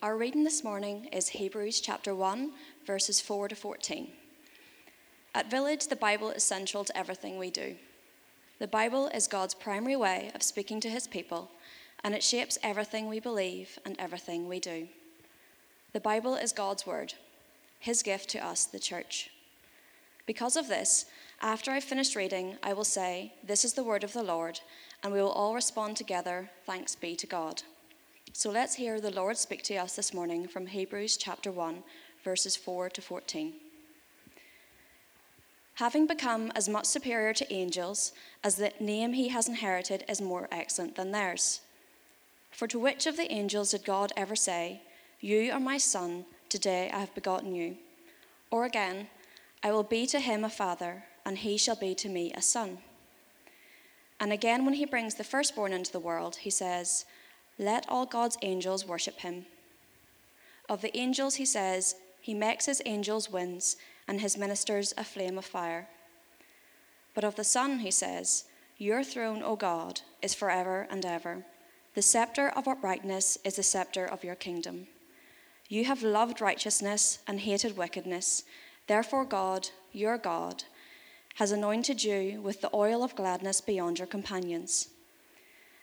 Our reading this morning is Hebrews chapter 1, verses 4 to 14. At Village, the Bible is central to everything we do. The Bible is God's primary way of speaking to his people, and it shapes everything we believe and everything we do. The Bible is God's word, his gift to us, the church. Because of this, after I've finished reading, I will say, This is the word of the Lord, and we will all respond together, Thanks be to God. So let's hear the Lord speak to us this morning from Hebrews chapter 1, verses 4 to 14. Having become as much superior to angels as the name he has inherited is more excellent than theirs. For to which of the angels did God ever say, You are my son, today I have begotten you? Or again, I will be to him a father, and he shall be to me a son. And again, when he brings the firstborn into the world, he says, Let all God's angels worship him. Of the angels, he says, He makes his angels winds, and his ministers a flame of fire. But of the Son, he says, Your throne, O God, is forever and ever. The scepter of uprightness is the scepter of your kingdom. You have loved righteousness and hated wickedness. Therefore, God, your God, has anointed you with the oil of gladness beyond your companions.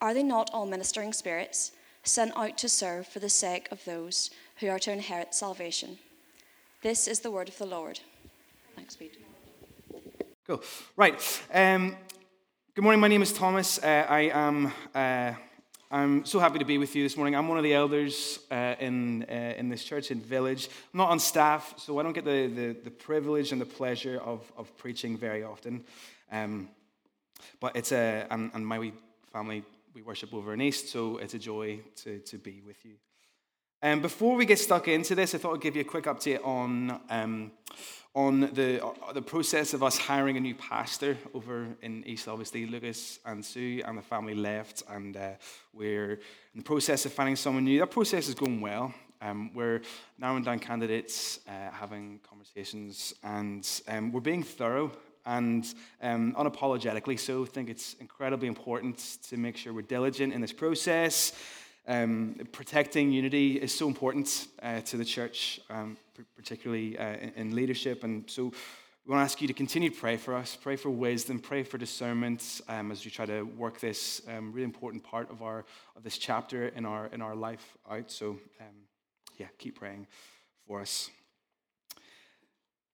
Are they not all ministering spirits sent out to serve for the sake of those who are to inherit salvation? This is the word of the Lord. Thanks be Cool. Right. Um, good morning. My name is Thomas. Uh, I am. Uh, I'm so happy to be with you this morning. I'm one of the elders uh, in, uh, in this church in Village. I'm not on staff, so I don't get the, the, the privilege and the pleasure of, of preaching very often. Um, but it's a, and, and my family, we worship over in East, so it's a joy to, to be with you. Um, before we get stuck into this, I thought I'd give you a quick update on, um, on the, uh, the process of us hiring a new pastor over in East. Obviously, Lucas and Sue and the family left, and uh, we're in the process of finding someone new. That process is going well. Um, we're narrowing down candidates, uh, having conversations, and um, we're being thorough and um, unapologetically so. Think it's incredibly important to make sure we're diligent in this process. Um, protecting unity is so important uh, to the church, um, particularly uh, in, in, leadership. And so we want to ask you to continue to pray for us, pray for wisdom, pray for discernment um, as we try to work this um, really important part of, our, of this chapter in our, in our life out. So, um, yeah, keep praying for us.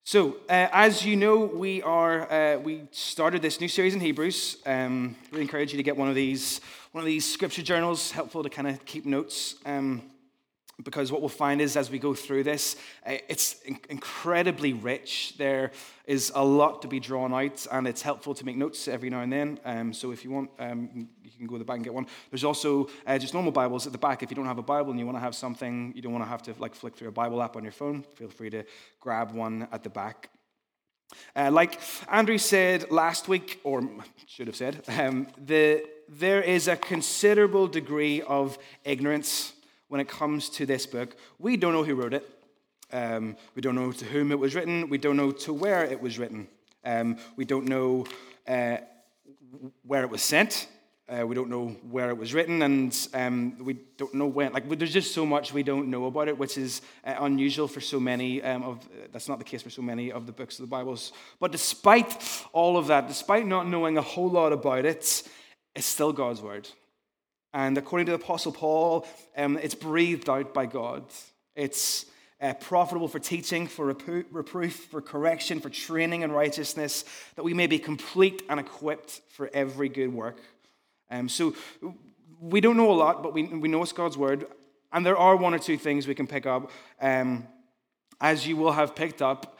So, uh, as you know, we are uh, we started this new series in Hebrews. Um, really encourage you to get one of these one of these scripture journals. Helpful to kind of keep notes. Um, because what we'll find is as we go through this, uh, it's incredibly rich. There is a lot to be drawn out, and it's helpful to make notes every now and then. Um, so if you want, um, you can go to the back and get one. There's also uh, just normal Bibles at the back. If you don't have a Bible and you want to have something, you don't want to have to like flick through a Bible app on your phone, feel free to grab one at the back. Uh, like Andrew said last week, or should have said, um, the, there is a considerable degree of ignorance when it comes to this book. We don't know who wrote it. Um, we don't know to whom it was written. We don't know to where it was written. Um, we don't know uh, where it was sent. Uh, we don't know where it was written, and um, we don't know when. Like, there's just so much we don't know about it, which is uh, unusual for so many um, of. That's not the case for so many of the books of the Bibles. But despite all of that, despite not knowing a whole lot about it, it's still God's word. And according to the Apostle Paul, um, it's breathed out by God. It's uh, profitable for teaching, for reproof, for correction, for training in righteousness, that we may be complete and equipped for every good work. Um, so we don't know a lot, but we, we know it's God's word. And there are one or two things we can pick up. Um, as you will have picked up,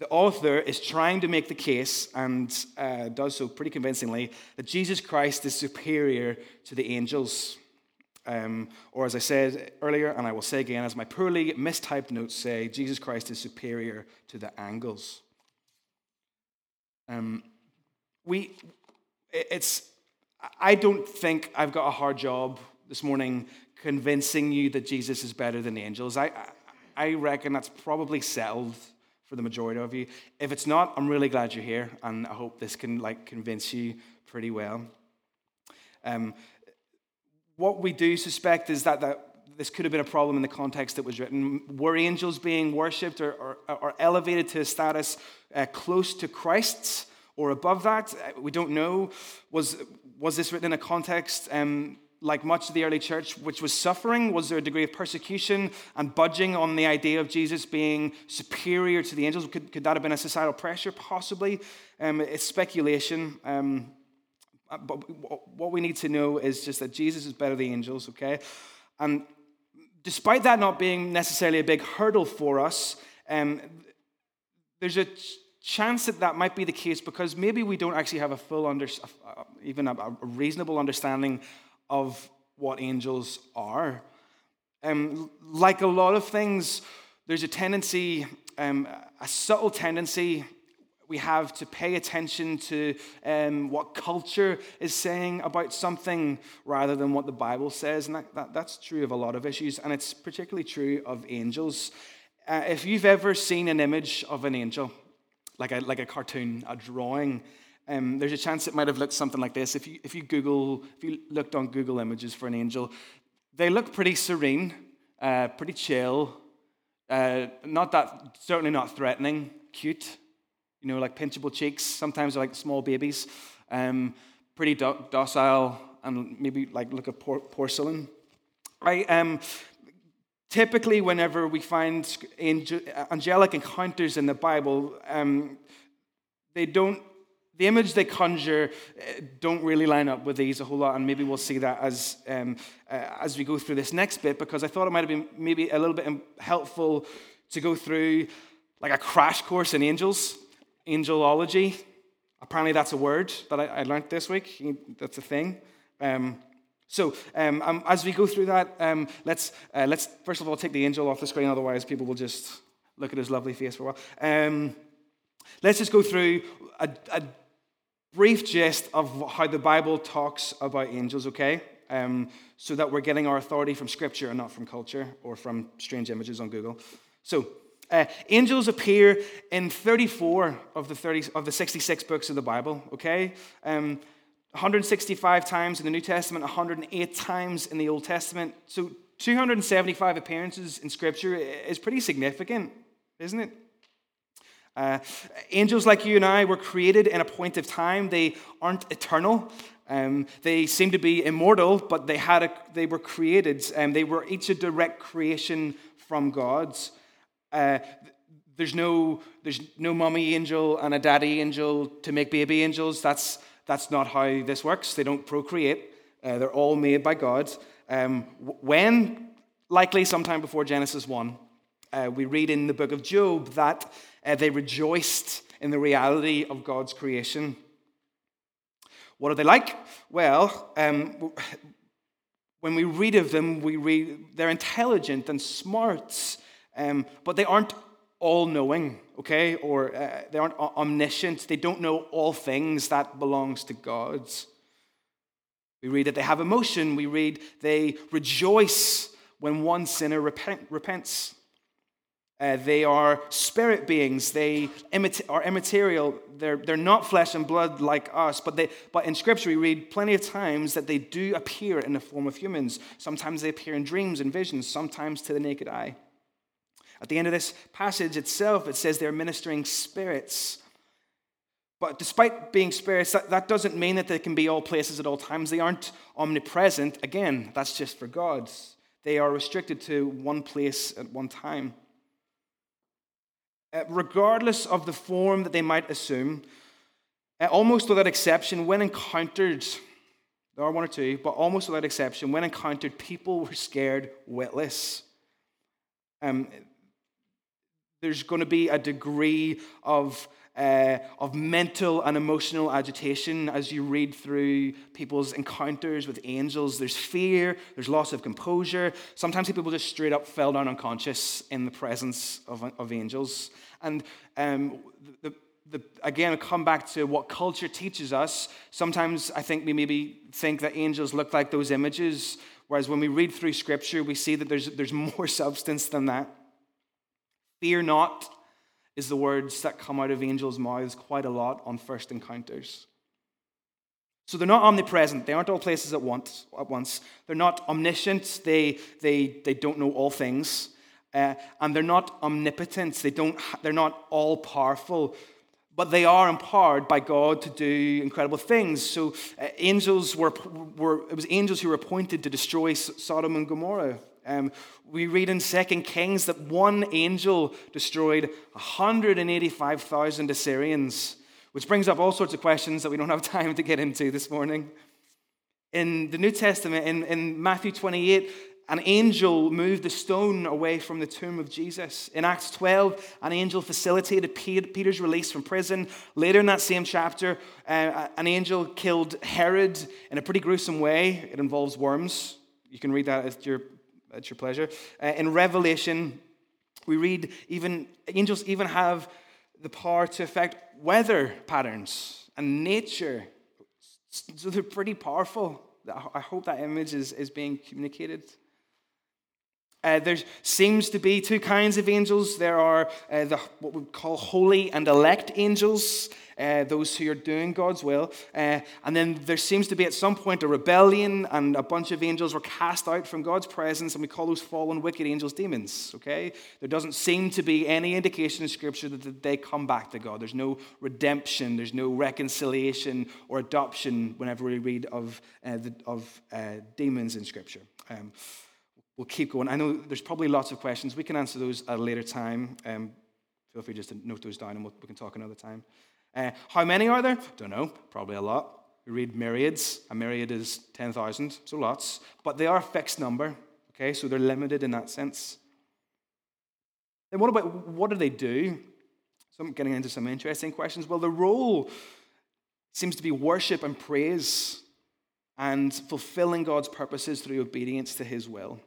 the author is trying to make the case, and uh, does so pretty convincingly, that Jesus Christ is superior to the angels. Um, or as I said earlier, and I will say again, as my poorly mistyped notes say, Jesus Christ is superior to the angles. Um, we, it's, I don't think I've got a hard job this morning convincing you that Jesus is better than angels. I, I reckon that's probably settled for the majority of you. If it's not, I'm really glad you're here, and I hope this can like convince you pretty well. Um, what we do suspect is that, that this could have been a problem in the context that was written. Were angels being worshipped or, or, or elevated to a status uh, close to Christ's or above that? Uh, we don't know. Was, was this written in a context um, like much of the early church, which was suffering? Was there a degree of persecution and budging on the idea of Jesus being superior to the angels? Could, could that have been a societal pressure? Possibly. Um, it's speculation. Um, but what we need to know is just that Jesus is better than the angels, okay? And despite that not being necessarily a big hurdle for us, um, there's a chance that that might be the case because maybe we don't actually have a full, under, even a, a reasonable understanding of what angels are. Um, like a lot of things, there's a tendency, um, a subtle tendency we have to pay attention to um, what culture is saying about something rather than what the Bible says. And that, that, that's true of a lot of issues, and it's particularly true of angels. Uh, if you've ever seen an image of an angel, like a, like a cartoon, a drawing, um, there's a chance it might have looked something like this. If you, if you Google, if you looked on Google Images for an angel, they look pretty serene, uh, pretty chill, uh, not that, certainly not threatening, cute you know, like pinchable cheeks. Sometimes like small babies, um, pretty do- docile, and maybe like look at por- porcelain. I um, typically, whenever we find angel- angelic encounters in the Bible, um, they don't. The image they conjure uh, don't really line up with these a whole lot, and maybe we'll see that as um, uh, as we go through this next bit, because I thought it might have been maybe a little bit helpful to go through like a crash course in angels angelology. Apparently, that's a word that I, I learned this week. That's a thing. Um, so, um, um, as we go through that, um, let's, uh, let's first of all take the angel off the screen, otherwise, people will just look at his lovely face for a while. Um, let's just go through a, a, brief gist of how the Bible talks about angels, okay? Um, so that we're getting our authority from Scripture and not from culture or from strange images on Google. So, uh, angels appear in 34 of the, 30, of the 66 books of the Bible, okay? Um, 165 times in the New Testament, 108 times in the Old Testament. So 275 appearances in Scripture is pretty significant, isn't it? Uh, angels like you and I were created in a point of time. They aren't eternal. Um, they seem to be immortal, but they, had a, they were created. um, they were each a direct creation from God's. Uh, there's no there's no mommy angel and a daddy angel to make baby angels. That's that's not how this works. They don't procreate. Uh, they're all made by God. Um, when likely sometime before Genesis one, uh, we read in the book of Job that uh, they rejoiced in the reality of God's creation. What are they like? Well, um, when we read of them, we read they're intelligent and smart um, but they aren't all knowing, okay? Or uh, they aren't omniscient. They don't know all things that belongs to God. We read that they have emotion. We read they rejoice when one sinner repent, repents. Uh, they are spirit beings. They are immaterial. They're, they're not flesh and blood like us. But, they, but in Scripture, we read plenty of times that they do appear in the form of humans. Sometimes they appear in dreams and visions, sometimes to the naked eye. At the end of this passage itself, it says they're ministering spirits. But despite being spirits, that, that doesn't mean that they can be all places at all times. They aren't omnipresent. Again, that's just for gods. They are restricted to one place at one time. Uh, regardless of the form that they might assume, uh, almost without exception, when encountered, there are one or two, but almost without exception, when encountered, people were scared witless. Um, there's going to be a degree of uh, of mental and emotional agitation as you read through people's encounters with angels. There's fear, there's loss of composure. Sometimes people just straight up fell down unconscious in the presence of, of angels. And um, the, the, again, I come back to what culture teaches us. Sometimes I think we maybe think that angels look like those images, whereas when we read through Scripture, we see that there's, there's more substance than that. Fear not is the words that come out of angels' mouths quite a lot on first encounters. So they're not omnipresent. They aren't all places at once. At once. They're not omniscient. They, they, they don't know all things. Uh, and they're not omnipotent. They don't, they're not all powerful. But they are empowered by God to do incredible things. So uh, angels were, were, it was angels who were appointed to destroy Sodom and Gomorrah. Um, we read in 2 Kings that one angel destroyed 185,000 Assyrians, which brings up all sorts of questions that we don't have time to get into this morning. In the New Testament, in, in Matthew 28, an angel moved the stone away from the tomb of Jesus. In Acts 12, an angel facilitated Peter's release from prison. Later in that same chapter, uh, an angel killed Herod in a pretty gruesome way. It involves worms. You can read that at your at your pleasure. Uh, in Revelation, we read even angels even have the power to affect weather patterns and nature. So they're pretty powerful. I hope that image is, is being communicated. Uh, there seems to be two kinds of angels. There are uh, the, what we call holy and elect angels, uh, those who are doing God's will. Uh, and then there seems to be at some point a rebellion, and a bunch of angels were cast out from God's presence, and we call those fallen, wicked angels demons. Okay? There doesn't seem to be any indication in Scripture that they come back to God. There's no redemption, there's no reconciliation or adoption whenever we read of, uh, the, of uh, demons in Scripture. Um, we'll keep going. I know there's probably lots of questions. We can answer those at a later time. Um, feel free just to note those down and we'll, we can talk another time. Uh, how many are there? Don't know. Probably a lot. We read myriads. A myriad is 10,000, so lots. But they are a fixed number, okay? So they're limited in that sense. Then what about what do they do? So I'm getting into some interesting questions. Well, the role seems to be worship and praise and fulfilling God's purposes through obedience to his will.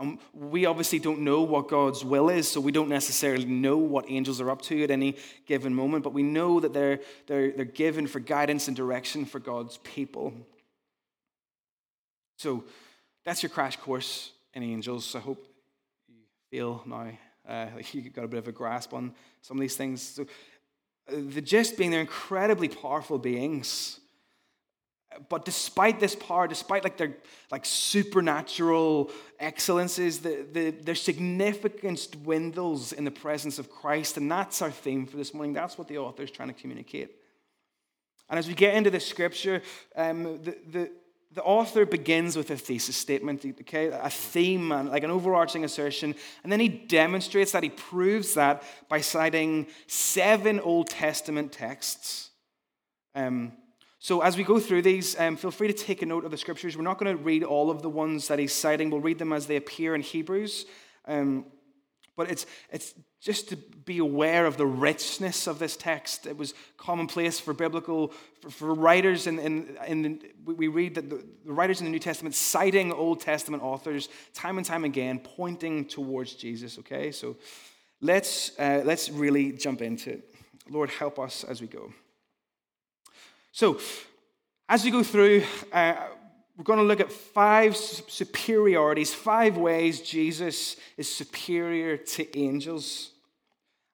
And we obviously don't know what God's will is, so we don't necessarily know what angels are up to at any given moment, but we know that they're, they're, they're given for guidance and direction for God's people. So that's your crash course in angels. I hope you feel now uh, like you got a bit of a grasp on some of these things. So, uh, the gist being they're incredibly powerful beings but despite this power, despite like their like supernatural excellences, the, the, their significance dwindles in the presence of Christ. And that's our theme for this morning. That's what the author is trying to communicate. And as we get into the scripture, um, the, the, the author begins with a thesis statement, okay, a theme, like an overarching assertion, and then he demonstrates that, he proves that by citing seven Old Testament texts. Um, so, as we go through these, um, feel free to take a note of the scriptures. We're not going to read all of the ones that he's citing, we'll read them as they appear in Hebrews. Um, but it's, it's just to be aware of the richness of this text. It was commonplace for biblical, for, for writers, in, in, in, the, we read that the, the writers in the New Testament citing Old Testament authors time and time again, pointing towards Jesus, okay? So let's, uh, let's really jump into it. Lord, help us as we go. So, as we go through, uh, we're going to look at five superiorities, five ways Jesus is superior to angels.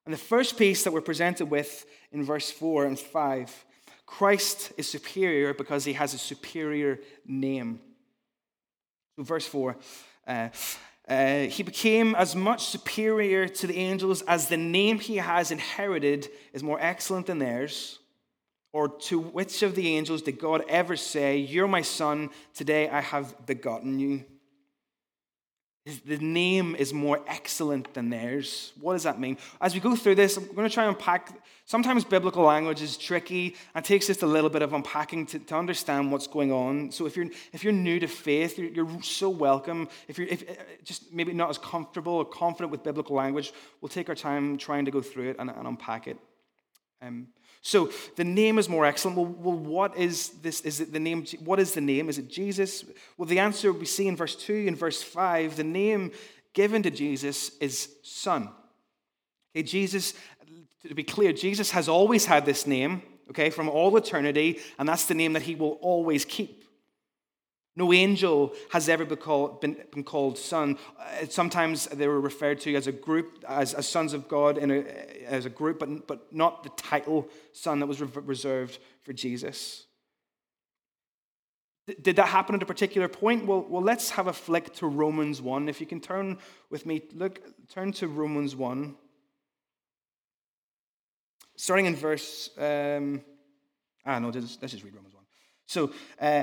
And the first piece that we're presented with in verse 4 and 5 Christ is superior because he has a superior name. So, verse 4 uh, uh, He became as much superior to the angels as the name he has inherited is more excellent than theirs. Or to which of the angels did God ever say, You're my son, today I have begotten you? The name is more excellent than theirs. What does that mean? As we go through this, I'm going to try and unpack. Sometimes biblical language is tricky and takes just a little bit of unpacking to, to understand what's going on. So if you're, if you're new to faith, you're, you're so welcome. If you're if, uh, just maybe not as comfortable or confident with biblical language, we'll take our time trying to go through it and, and unpack it. Um, so the name is more excellent. Well, well, what is this? Is it the name? What is the name? Is it Jesus? Well, the answer we see in verse 2 and verse 5. The name given to Jesus is Son. Okay, Jesus, to be clear, Jesus has always had this name, okay, from all eternity, and that's the name that he will always keep. No angel has ever been called, son. Uh, sometimes they were referred to as a group, as, as sons of God in a, as a group, but, but not the title son that was reserved for Jesus. Did that happen at a particular point? Well, well, let's have a flick to Romans 1. If you can turn with me, look, turn to Romans 1. Starting in verse, um, ah, no, let's just read Romans 1. So, uh,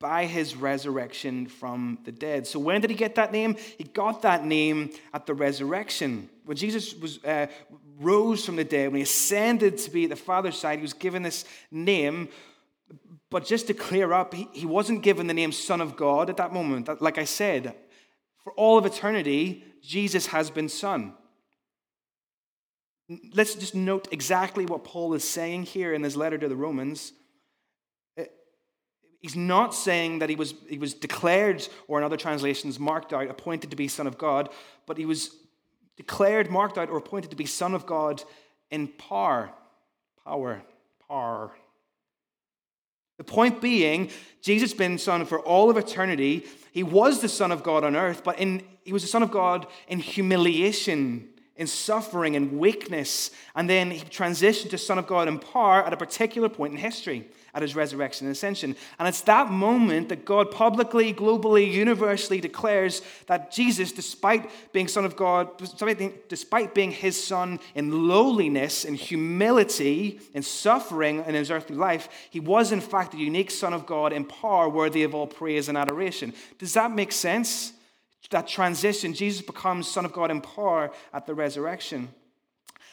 by his resurrection from the dead. So, when did he get that name? He got that name at the resurrection. When Jesus was, uh, rose from the dead, when he ascended to be at the Father's side, he was given this name. But just to clear up, he, he wasn't given the name Son of God at that moment. Like I said, for all of eternity, Jesus has been Son. Let's just note exactly what Paul is saying here in his letter to the Romans. He's not saying that he was, he was declared, or in other translations, marked out, appointed to be Son of God, but he was declared, marked out, or appointed to be Son of God in power. Power. Power. The point being, Jesus been Son for all of eternity. He was the Son of God on earth, but in, he was the Son of God in humiliation in suffering and weakness. And then he transitioned to Son of God in power at a particular point in history, at his resurrection and ascension. And it's that moment that God publicly, globally, universally declares that Jesus, despite being Son of God, despite being his Son in lowliness, in humility, in suffering in his earthly life, he was in fact the unique Son of God in power worthy of all praise and adoration. Does that make sense? that transition, Jesus becomes Son of God in power at the resurrection.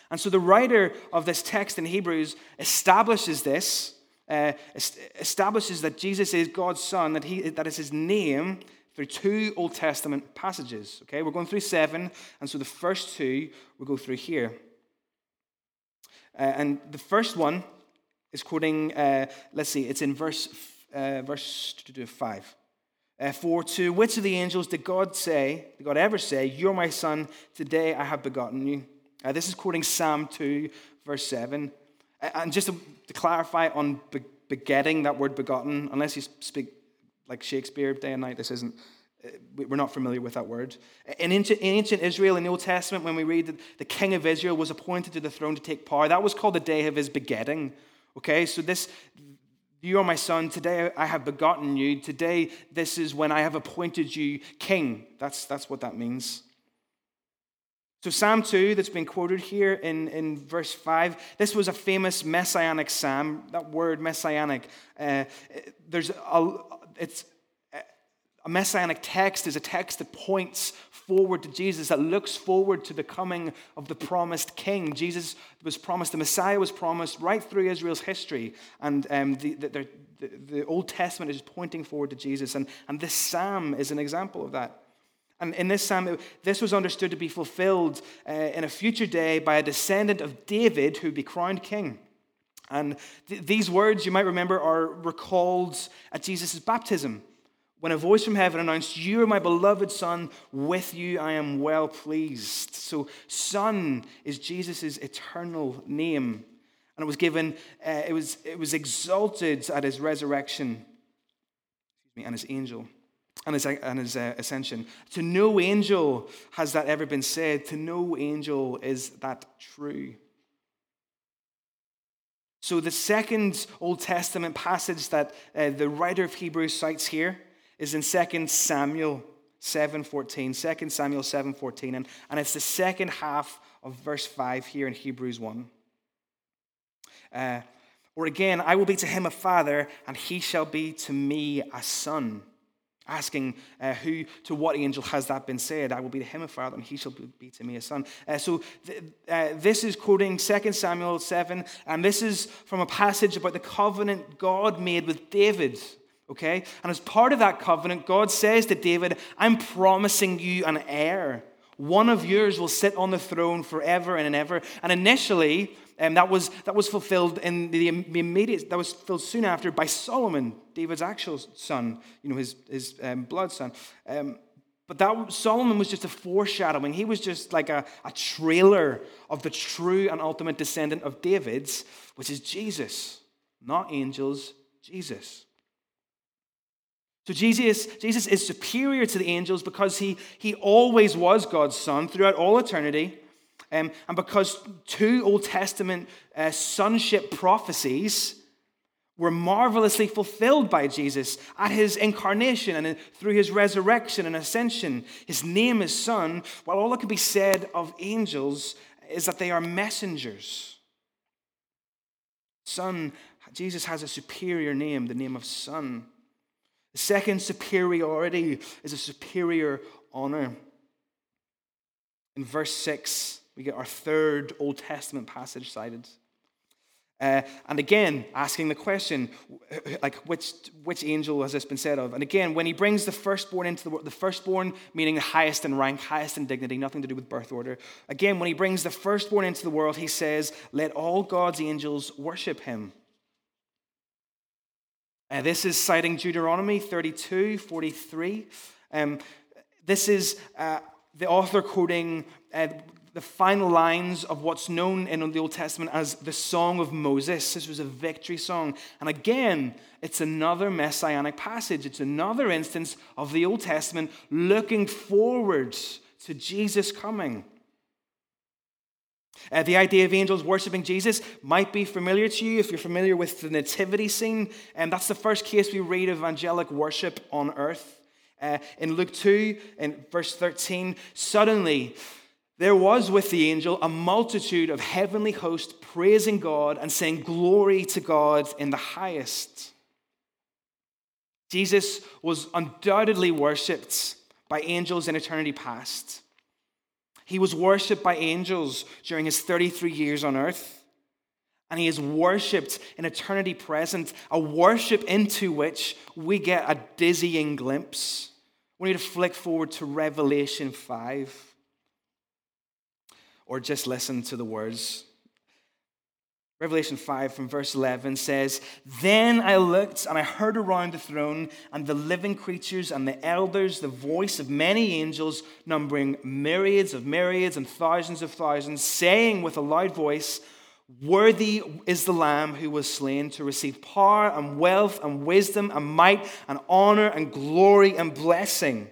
And so the writer of this text in Hebrews establishes this, uh, establishes that Jesus is God's Son, that, he, that is his name through two Old Testament passages. Okay, we're going through seven, and so the first two we'll go through here. Uh, and the first one is quoting, uh, let's see, it's in verse, uh, verse 5. Uh, for to which of the angels did God say, did God ever say, You're my son, today I have begotten you? Uh, this is quoting Psalm 2, verse 7. And just to, clarify on be- begetting, that word begotten, unless you speak like Shakespeare day and night, this isn't, uh, we're not familiar with that word. In ancient, in ancient Israel, in the Old Testament, when we read that the king of Israel was appointed to the throne to take power, that was called the day of his begetting. Okay, so this you are my son. Today I have begotten you. Today, this is when I have appointed you king. That's, that's what that means. So, Psalm 2, that's been quoted here in, in verse 5, this was a famous messianic psalm. That word messianic, uh, there's a, it's, a messianic text is a text that points forward to Jesus, that looks forward to the coming of the promised king. Jesus was promised, the Messiah was promised right through Israel's history. And um, the, the, the, the, Old Testament is pointing forward to Jesus. And, and this psalm is an example of that. And in this psalm, this was understood to be fulfilled uh, in a future day by a descendant of David who would be crowned king. And th- these words, you might remember, are recalled at Jesus' baptism when a voice from heaven announced, You are my beloved Son, with you I am well pleased. So, Son is Jesus' eternal name. And it was given, uh, it, was, it was exalted at his resurrection, excuse me, and his angel, and his, and his uh, ascension. To no angel has that ever been said. To no angel is that true. So, the second Old Testament passage that uh, the writer of Hebrews cites here is in 2 Samuel 7.14. 2 Samuel 7.14. And, and it's the second half of verse 5 here in Hebrews 1. Uh, or again, I will be to him a father, and he shall be to me a son. Asking uh, who to what angel has that been said? I will be to him a father and he shall be to me a son. Uh, so th- uh, this is quoting 2 samuel 7 and this is from a passage about the covenant god made with david okay? And as part of that covenant god says to david i'm promising you an heir. One of yours will sit on the throne forever and ever. And initially um, that, was, that was fulfilled in the immediate, that was fulfilled soon after by Solomon, David's actual son, you know, his, his um, blood son. Um, but that Solomon was just a foreshadowing. He was just like a, a trailer of the true and ultimate descendant of David's, which is Jesus, not angels, Jesus. So Jesus, Jesus is superior to the angels because he, he always was God's son throughout all eternity. Um, and because two Old Testament uh, sonship prophecies were marvelously fulfilled by Jesus at his incarnation and through his resurrection and ascension, his name is Son, while all that can be said of angels is that they are messengers. Son, Jesus has a superior name, the name of Son. The second superiority is a superior honor. In verse 6, we get our third Old Testament passage cited. Uh, and again, asking the question, like, which, which angel has this been said of? And again, when he brings the firstborn into the world, the firstborn meaning the highest in rank, highest in dignity, nothing to do with birth order. Again, when he brings the firstborn into the world, he says, Let all God's angels worship him. Uh, this is citing Deuteronomy 32 43. Um, this is uh, the author quoting uh, the final lines of what's known in the Old Testament as the Song of Moses. This was a victory song. And again, it's another messianic passage. It's another instance of the Old Testament looking forward to Jesus coming. Uh, the idea of angels worshiping Jesus might be familiar to you if you're familiar with the nativity scene. And that's the first case we read of angelic worship on earth. Uh, in Luke 2, in verse 13, suddenly there was with the angel a multitude of heavenly hosts praising God and saying, Glory to God in the highest. Jesus was undoubtedly worshipped by angels in eternity past. He was worshipped by angels during his 33 years on earth. And he is worshipped in eternity present, a worship into which we get a dizzying glimpse. We need to flick forward to Revelation 5 or just listen to the words. Revelation 5 from verse 11 says, Then I looked and I heard around the throne and the living creatures and the elders the voice of many angels, numbering myriads of myriads and thousands of thousands, saying with a loud voice, Worthy is the Lamb who was slain to receive power and wealth and wisdom and might and honor and glory and blessing.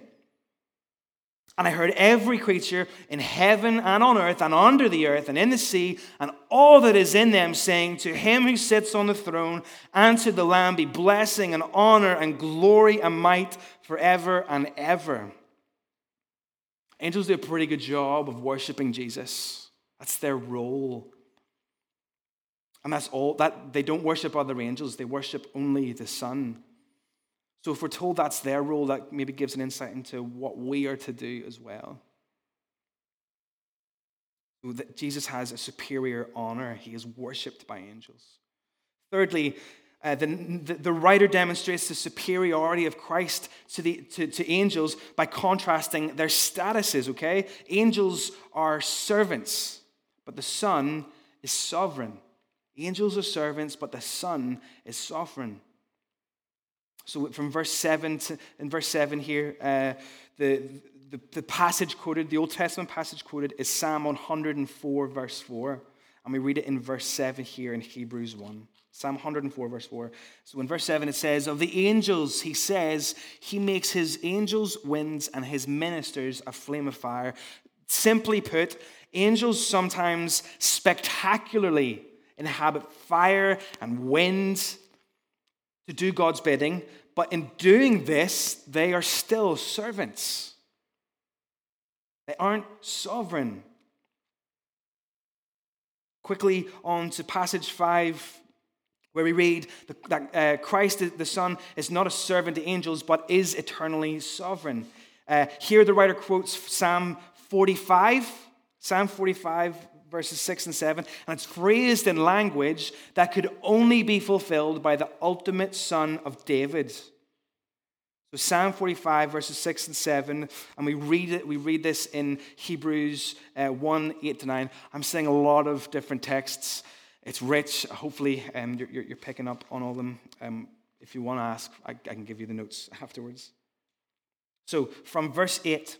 And I heard every creature in heaven and on earth and under the earth and in the sea and all that is in them saying, To him who sits on the throne and to the Lamb be blessing and honor and glory and might forever and ever. Angels do a pretty good job of worshiping Jesus. That's their role. And that's all that they don't worship other angels, they worship only the Son. So if we're told that's their role, that maybe gives an insight into what we are to do as well. That Jesus has a superior honor. He is worshipped by angels. Thirdly, uh, the, the, the, writer demonstrates the superiority of Christ to, the, to, to angels by contrasting their statuses, okay? Angels are servants, but the Son is sovereign. Angels are servants, but the Son is sovereign. So from verse 7 to in verse 7 here, uh, the, the, the passage quoted, the Old Testament passage quoted is Psalm 104, verse 4. And we read it in verse 7 here in Hebrews 1. Psalm 104, verse 4. So in verse 7, it says, Of the angels, he says, He makes his angels winds and his ministers a flame of fire. Simply put, angels sometimes spectacularly inhabit fire and wind to do God's bidding, but in doing this, they are still servants. They aren't sovereign. Quickly on to passage 5, where we read that uh, Christ, the Son, is not a servant to angels, but is eternally sovereign. Uh, here, the writer quotes Psalm 45, Psalm 45, verses 6 and 7, and it's phrased in language that could only be fulfilled by the ultimate Son of David. So Psalm 45, verses 6 and 7, and we read it, we read this in Hebrews uh, 1, 8 to 9. I'm saying a lot of different texts. It's rich. Hopefully, um, you're, you're, picking up on all of them. Um, if you want to ask, I, I can give you the notes afterwards. So, from verse 8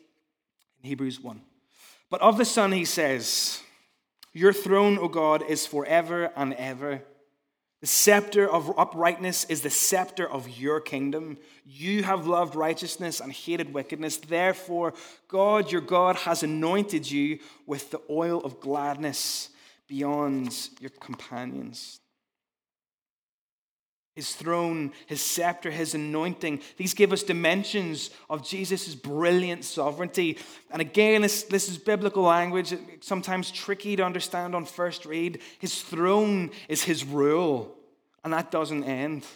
in Hebrews 1. But of the Son, he says, Your throne, O God, is forever and ever. The scepter of uprightness is the scepter of your kingdom. You have loved righteousness and hated wickedness. Therefore, God, your God, has anointed you with the oil of gladness beyond your companions. His throne, his scepter, his anointing, these give us dimensions of Jesus' brilliant sovereignty. And again, this, this is biblical language, sometimes tricky to understand on first read. His throne is his rule, and that doesn't end.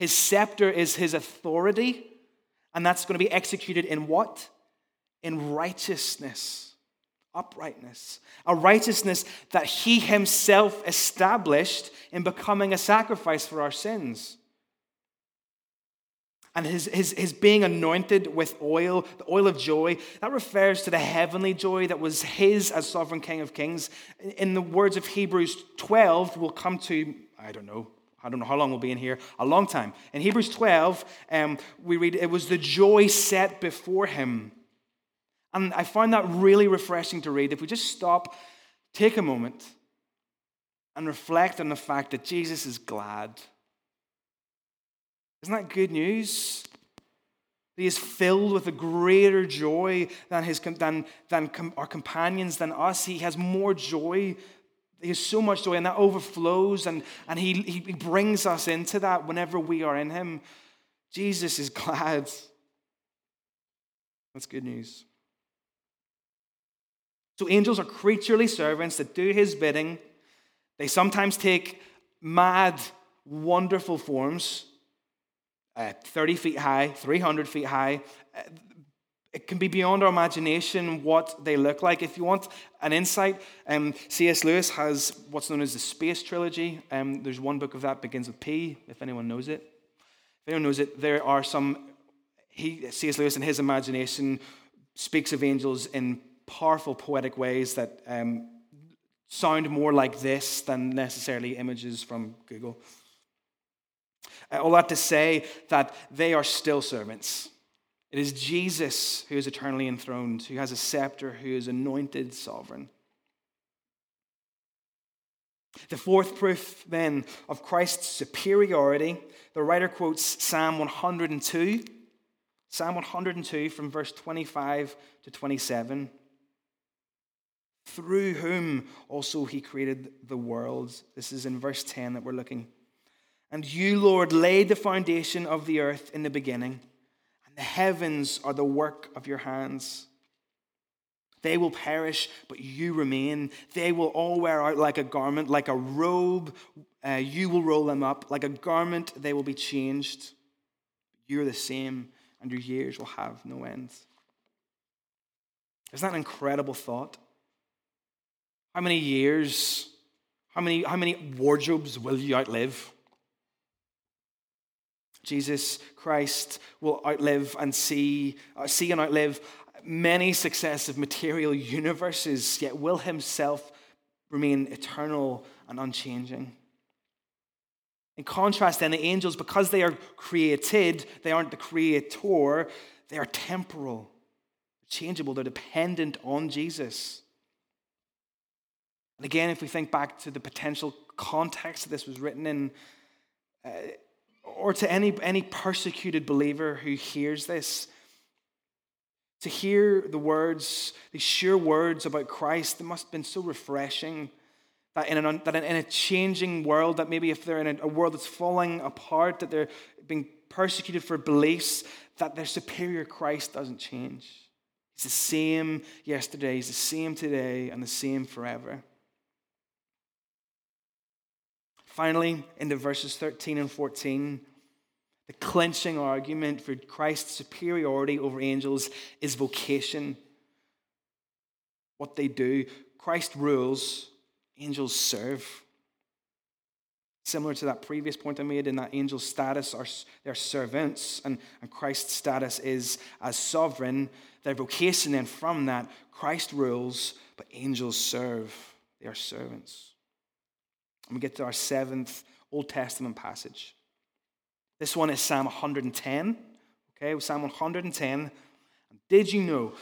His scepter is his authority, and that's going to be executed in what? In righteousness uprightness, a righteousness that he himself established in becoming a sacrifice for our sins. And his, his, his being anointed with oil, the oil of joy, that refers to the heavenly joy that was his as sovereign King of Kings. In the words of Hebrews 12, we'll come to, I don't know, I don't know how long we'll be in here, a long time. In Hebrews 12, um, we read, It was the joy set before him and I find that really refreshing to read. If we just stop, take a moment, and reflect on the fact that Jesus is glad. Isn't that good news? He is filled with a greater joy than, his, than, than our companions, than us. He has more joy. He has so much joy, and that overflows, and, and he, he brings us into that whenever we are in Him. Jesus is glad. That's good news. So angels are creaturely servants that do his bidding. They sometimes take mad, wonderful forms, uh, 30 feet high, 300 feet high. Uh, it can be beyond our imagination what they look like. If you want an insight, um, C.S. Lewis has what's known as the Space Trilogy. Um, there's one book of that begins with P, if anyone knows it. If anyone knows it, there are some. He, C.S. Lewis, in his imagination, speaks of angels in powerful poetic ways that um, sound more like this than necessarily images from Google. Uh, all that to say that they are still servants. It is Jesus who is eternally enthroned, who has a scepter, who is anointed sovereign. The fourth proof, then, of Christ's superiority, the writer quotes Psalm 102. Psalm 102 from verse 25 to 27 through whom also he created the world. This is in verse 10 that we're looking. And you, Lord, laid the foundation of the earth in the beginning, and the heavens are the work of your hands. They will perish, but you remain. They will all wear out like a garment, like a robe. Uh, you will roll them up. Like a garment, they will be changed. You're the same, and your years will have no end. Isn't that an incredible thought? How many years, how many, how many wardrobes will you outlive? Jesus Christ will outlive and see, uh, see and outlive many successive material universes, yet will himself remain eternal and unchanging. In contrast, then, the angels, because they are created, they aren't the creator, they are temporal, changeable, they're dependent on Jesus. And again, if we think back to the potential context that this was written in, uh, or to any, any persecuted believer who hears this, to hear the words, these sure words about Christ, it must have been so refreshing that in, an, that in a changing world, that maybe if they're in a, a world that's falling apart, that they're being persecuted for beliefs, that their superior Christ doesn't change. He's the same yesterday, he's the same today, and the same forever. Finally, into verses 13 and 14, the clinching argument for Christ's superiority over angels is vocation. What they do. Christ rules, angels serve. Similar to that previous point I made in that angels' status are their servants, and, and Christ's status is as sovereign. Their vocation then from that, Christ rules, but angels serve. They are servants. And we get to our seventh Old Testament passage. This one is Psalm 110. Okay, Psalm 110. Did you know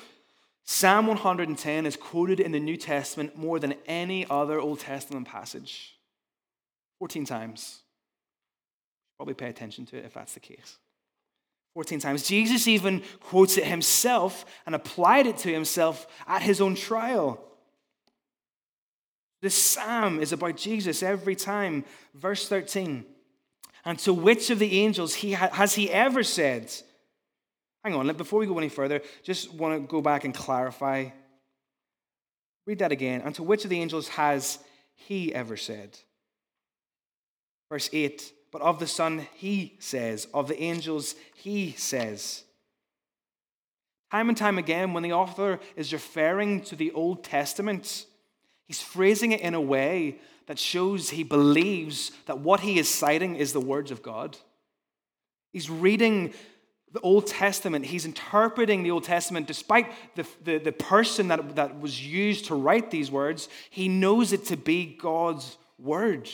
Psalm 110 is quoted in the New Testament more than any other Old Testament passage? 14 times. Probably pay attention to it if that's the case. 14 times. Jesus even quotes it himself and applied it to himself at his own trial. This psalm is about Jesus every time. Verse 13. And to which of the angels he ha- has he ever said? Hang on, before we go any further, just want to go back and clarify. Read that again. And to which of the angels has he ever said? Verse 8 But of the Son he says, of the angels he says. Time and time again, when the author is referring to the Old Testament, he's phrasing it in a way that shows he believes that what he is citing is the words of God. He's reading the Old Testament, he's interpreting the Old Testament despite the, the, the person that, that was used to write these words, he knows it to be God's word.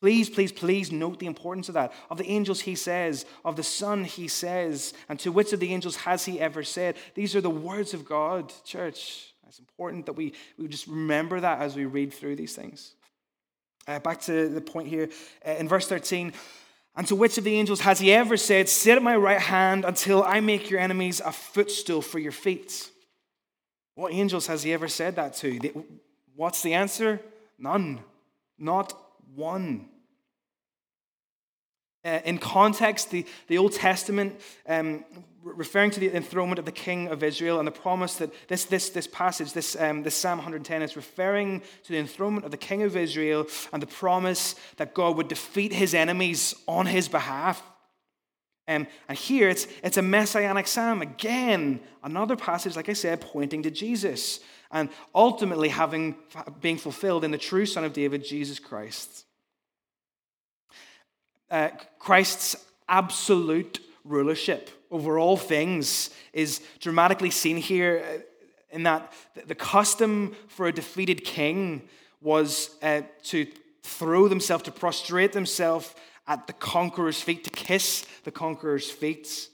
Please, please, please note the importance of that. Of the angels, he says. Of the Son, he says. And to which of the angels has he ever said? These are the words of God, church. It's important that we, we just remember that as we read through these things. Uh, back to the point here uh, in verse 13. And to which of the angels has he ever said, Sit at my right hand until I make your enemies a footstool for your feet? What angels has he ever said that to? What's the answer? None. Not one. Uh, in context, the, the Old Testament, um, referring to the enthronement of the king of Israel and the promise that this, this, this passage, this, um, this Psalm 110, is referring to the enthronement of the king of Israel and the promise that God would defeat his enemies on his behalf. Um, and here it's, it's a messianic psalm. Again, another passage, like I said, pointing to Jesus and ultimately having being fulfilled in the true Son of David, Jesus Christ. Uh, Christ's absolute rulership over all things is dramatically seen here uh, in that the custom for a defeated king was uh, to throw themselves, to prostrate themselves at the conqueror's feet, to kiss the conqueror's feet,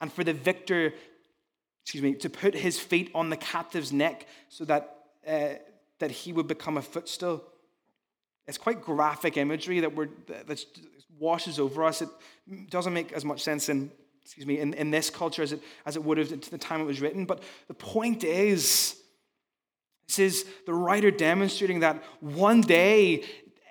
and for the victor excuse me, to put his feet on the captive's neck so that, uh, that he would become a footstool. It's quite graphic imagery that, we're, that washes over us. It doesn't make as much sense in, excuse me, in, in this culture as it, as it would have at the time it was written. But the point is, this is the writer demonstrating that one day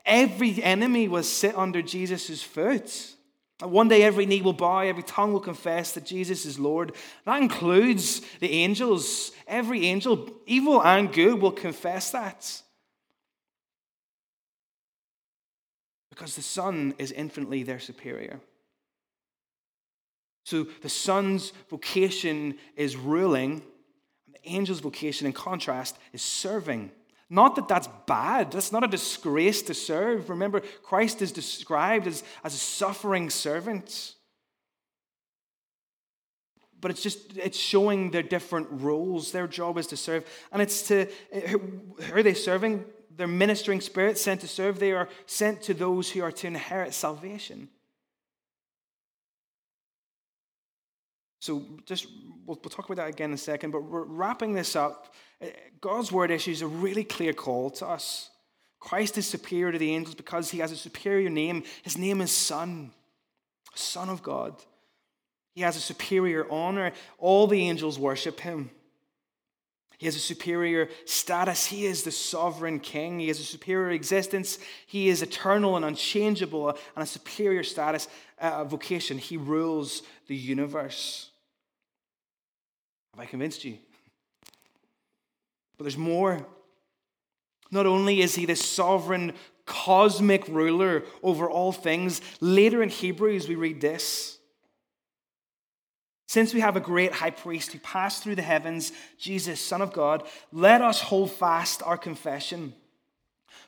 every enemy will sit under Jesus' foot. One day every knee will bow, every tongue will confess that Jesus is Lord. That includes the angels. Every angel, evil and good, will confess that. Because the Son is infinitely their superior. So the Son's vocation is ruling, and the angel's vocation, in contrast, is serving. Not that that's bad. That's not a disgrace to serve. Remember, Christ is described as, as a suffering servant. But it's just, it's showing their different roles. Their job is to serve. And it's to, who are they serving? They're ministering spirits sent to serve. They are sent to those who are to inherit salvation. So just, we'll, we'll talk about that again in a second. But we're wrapping this up God's word issues a really clear call to us. Christ is superior to the angels because he has a superior name. His name is Son, Son of God. He has a superior honor. All the angels worship him. He has a superior status. He is the sovereign king. He has a superior existence. He is eternal and unchangeable and a superior status, uh, vocation. He rules the universe. Have I convinced you? But there's more. Not only is he the sovereign cosmic ruler over all things. Later in Hebrews, we read this. Since we have a great high priest who passed through the heavens, Jesus, Son of God, let us hold fast our confession.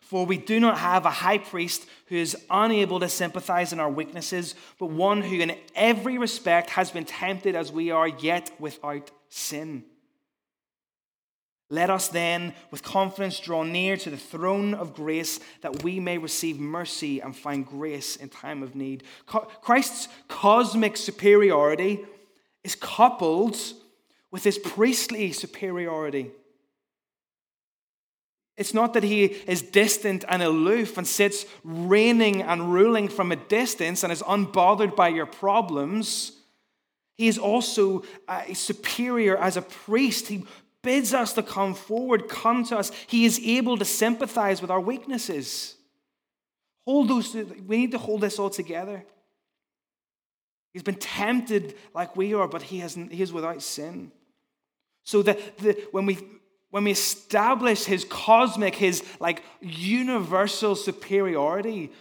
For we do not have a high priest who is unable to sympathize in our weaknesses, but one who in every respect has been tempted as we are, yet without sin. Let us then, with confidence, draw near to the throne of grace that we may receive mercy and find grace in time of need. Christ's cosmic superiority is coupled with his priestly superiority. It's not that he is distant and aloof and sits reigning and ruling from a distance and is unbothered by your problems. He is also uh, superior as a priest. He bids us to come forward, come to us. He is able to sympathize with our weaknesses. Hold those, we need to hold this all together. He's been tempted like we are, but he, has, he is without sin. So that the, when we when we establish his cosmic, his like universal superiority,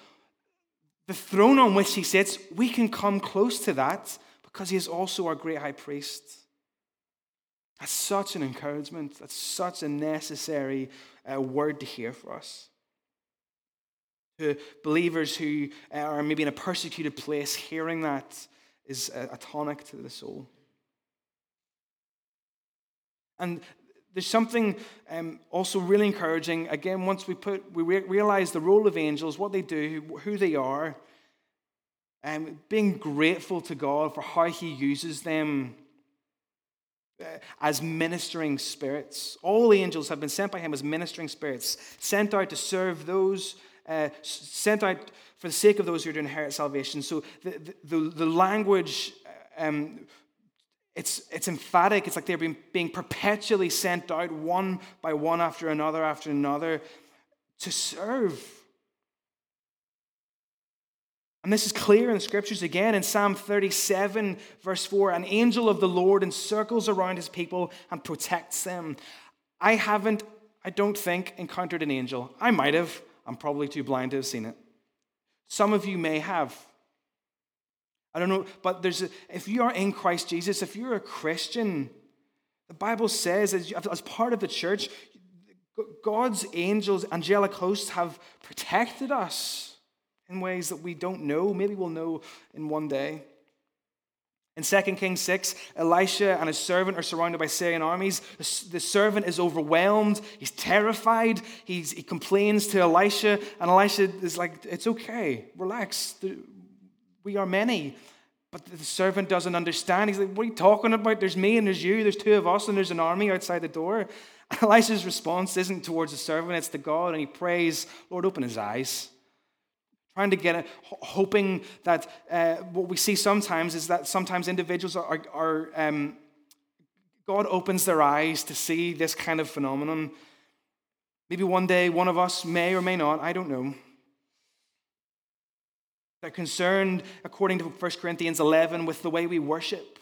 the throne on which he sits, we can come close to that because he is also our great high priest. That's such an encouragement. That's such a necessary uh, word to hear for us. To believers who are maybe in a persecuted place, hearing that is a, a tonic to the soul. And there's something um, also really encouraging. Again, once we put we re- realize the role of angels, what they do, who they are, um, being grateful to God for how He uses them uh, as ministering spirits. All angels have been sent by Him as ministering spirits, sent out to serve those, uh, sent out for the sake of those who are to inherit salvation. So the the, the language. Um, it's, it's emphatic. It's like they're being, being perpetually sent out one by one after another after another to serve. And this is clear in the scriptures again in Psalm 37, verse 4 An angel of the Lord encircles around his people and protects them. I haven't, I don't think, encountered an angel. I might have. I'm probably too blind to have seen it. Some of you may have. I don't know, but there's a, if you are in Christ Jesus, if you're a Christian, the Bible says as, as part of the church, God's angels, angelic hosts, have protected us in ways that we don't know. Maybe we'll know in one day. In 2 Kings 6, Elisha and his servant are surrounded by Syrian armies. The, servant is overwhelmed. He's terrified. He's, he complains to Elisha, and Elisha is like, It's okay, relax. We are many. But the servant doesn't understand. He's like, What are you talking about? There's me and there's you. There's two of us, and there's an army outside the door. Elisha's response isn't towards the servant, it's to God, and he prays, Lord, open his eyes. Trying to get it, hoping that uh, what we see sometimes is that sometimes individuals are, are, um, God opens their eyes to see this kind of phenomenon. Maybe one day one of us may or may not, I don't know. They're concerned, according to 1 Corinthians 11, with the way we worship.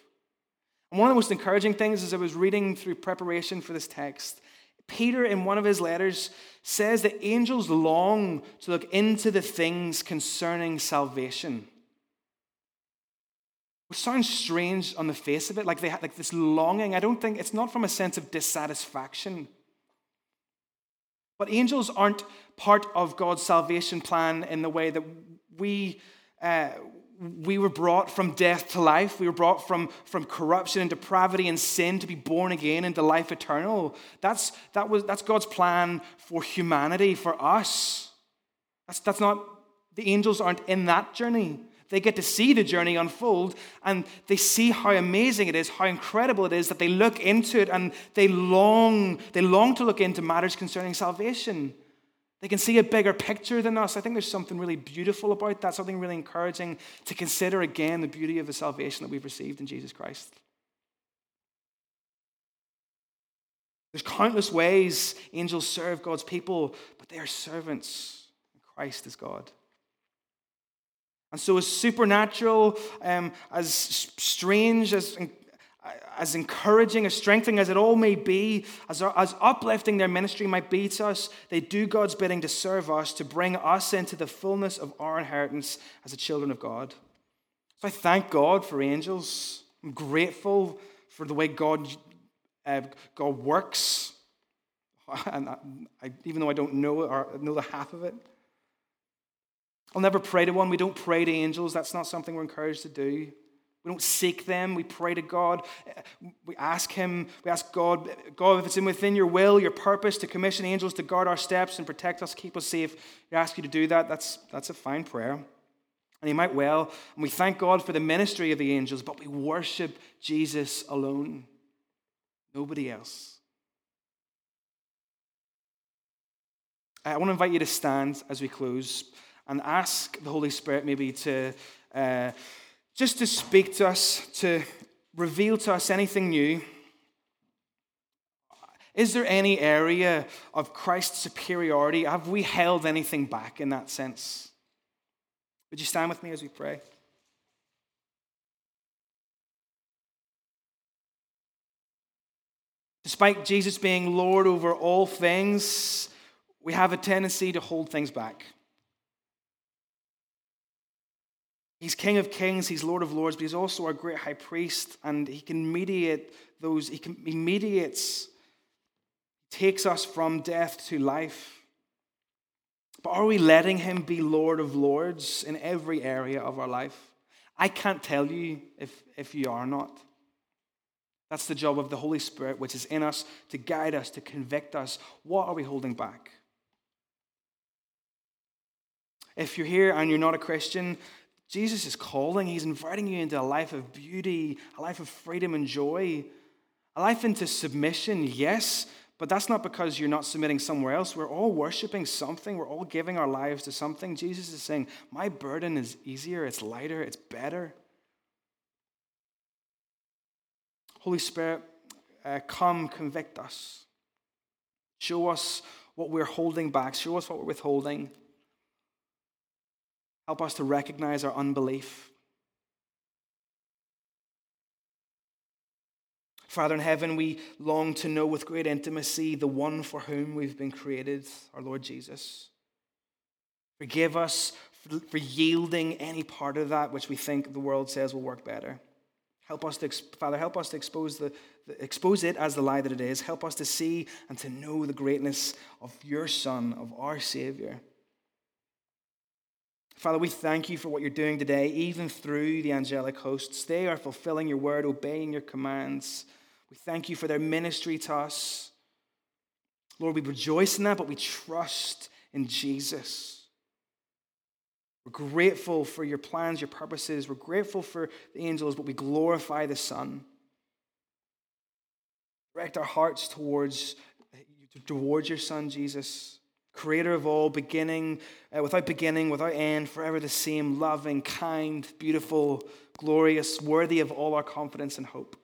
And one of the most encouraging things as I was reading through preparation for this text, Peter, in one of his letters, says that angels long to look into the things concerning salvation. Which sounds strange on the face of it, like they have like this longing. I don't think it's not from a sense of dissatisfaction. But angels aren't part of God's salvation plan in the way that we, uh, we were brought from death to life. We were brought from, from corruption and depravity and sin to be born again into life eternal. That's, that was, that's God's plan for humanity, for us. That's, that's not, the angels aren't in that journey. They get to see the journey unfold and they see how amazing it is, how incredible it is that they look into it and they long, they long to look into matters concerning salvation. They can see a bigger picture than us. I think there's something really beautiful about that, something really encouraging to consider again the beauty of the salvation that we've received in Jesus Christ. There's countless ways angels serve God's people, but they are servants. Christ is God. And so, as supernatural, um, as strange, as, as encouraging, as strengthening as it all may be, as, as uplifting their ministry might be to us, they do God's bidding to serve us, to bring us into the fullness of our inheritance as the children of God. So I thank God for angels. I'm grateful for the way God, uh, God works. And I, I, even though I don't know or know the half of it, I'll never pray to one. We don't pray to angels. That's not something we're encouraged to do. We don't seek them. We pray to God. We ask Him, we ask God, God, if it's in within your will, your purpose to commission angels to guard our steps and protect us, keep us safe, we ask you to do that. That's, that's a fine prayer. And He might well. And we thank God for the ministry of the angels, but we worship Jesus alone, nobody else. I want to invite you to stand as we close and ask the Holy Spirit maybe to. Uh, just to speak to us, to reveal to us anything new. Is there any area of Christ's superiority? Have we held anything back in that sense? Would you stand with me as we pray? Despite Jesus being Lord over all things, we have a tendency to hold things back. He's King of Kings, he's Lord of Lords, but he's also our great high priest, and he can mediate those, he, can, he mediates, takes us from death to life. But are we letting him be Lord of Lords in every area of our life? I can't tell you if, if you are not. That's the job of the Holy Spirit, which is in us to guide us, to convict us. What are we holding back? If you're here and you're not a Christian, Jesus is calling, He's inviting you into a life of beauty, a life of freedom and joy, a life into submission, yes, but that's not because you're not submitting somewhere else. We're all worshiping something, we're all giving our lives to something. Jesus is saying, My burden is easier, it's lighter, it's better. Holy Spirit, uh, come convict us. Show us what we're holding back, show us what we're withholding. Help us to recognize our unbelief. Father in heaven, we long to know with great intimacy the one for whom we've been created, our Lord Jesus. Forgive us for yielding any part of that which we think the world says will work better. Help us to, Father, help us to expose, the, expose it as the lie that it is. Help us to see and to know the greatness of your Son, of our Savior. Father, we thank you for what you're doing today, even through the angelic hosts. They are fulfilling your word, obeying your commands. We thank you for their ministry to us. Lord, we rejoice in that, but we trust in Jesus. We're grateful for your plans, your purposes. We're grateful for the angels, but we glorify the Son. Direct our hearts towards, towards your Son, Jesus creator of all, beginning, uh, without beginning, without end, forever the same, loving, kind, beautiful, glorious, worthy of all our confidence and hope.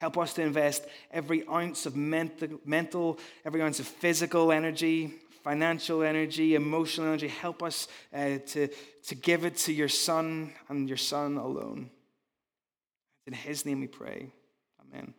Help us to invest every ounce of mental, every ounce of physical energy, financial energy, emotional energy. Help us uh, to, to give it to your Son and your Son alone. In His name we pray. Amen.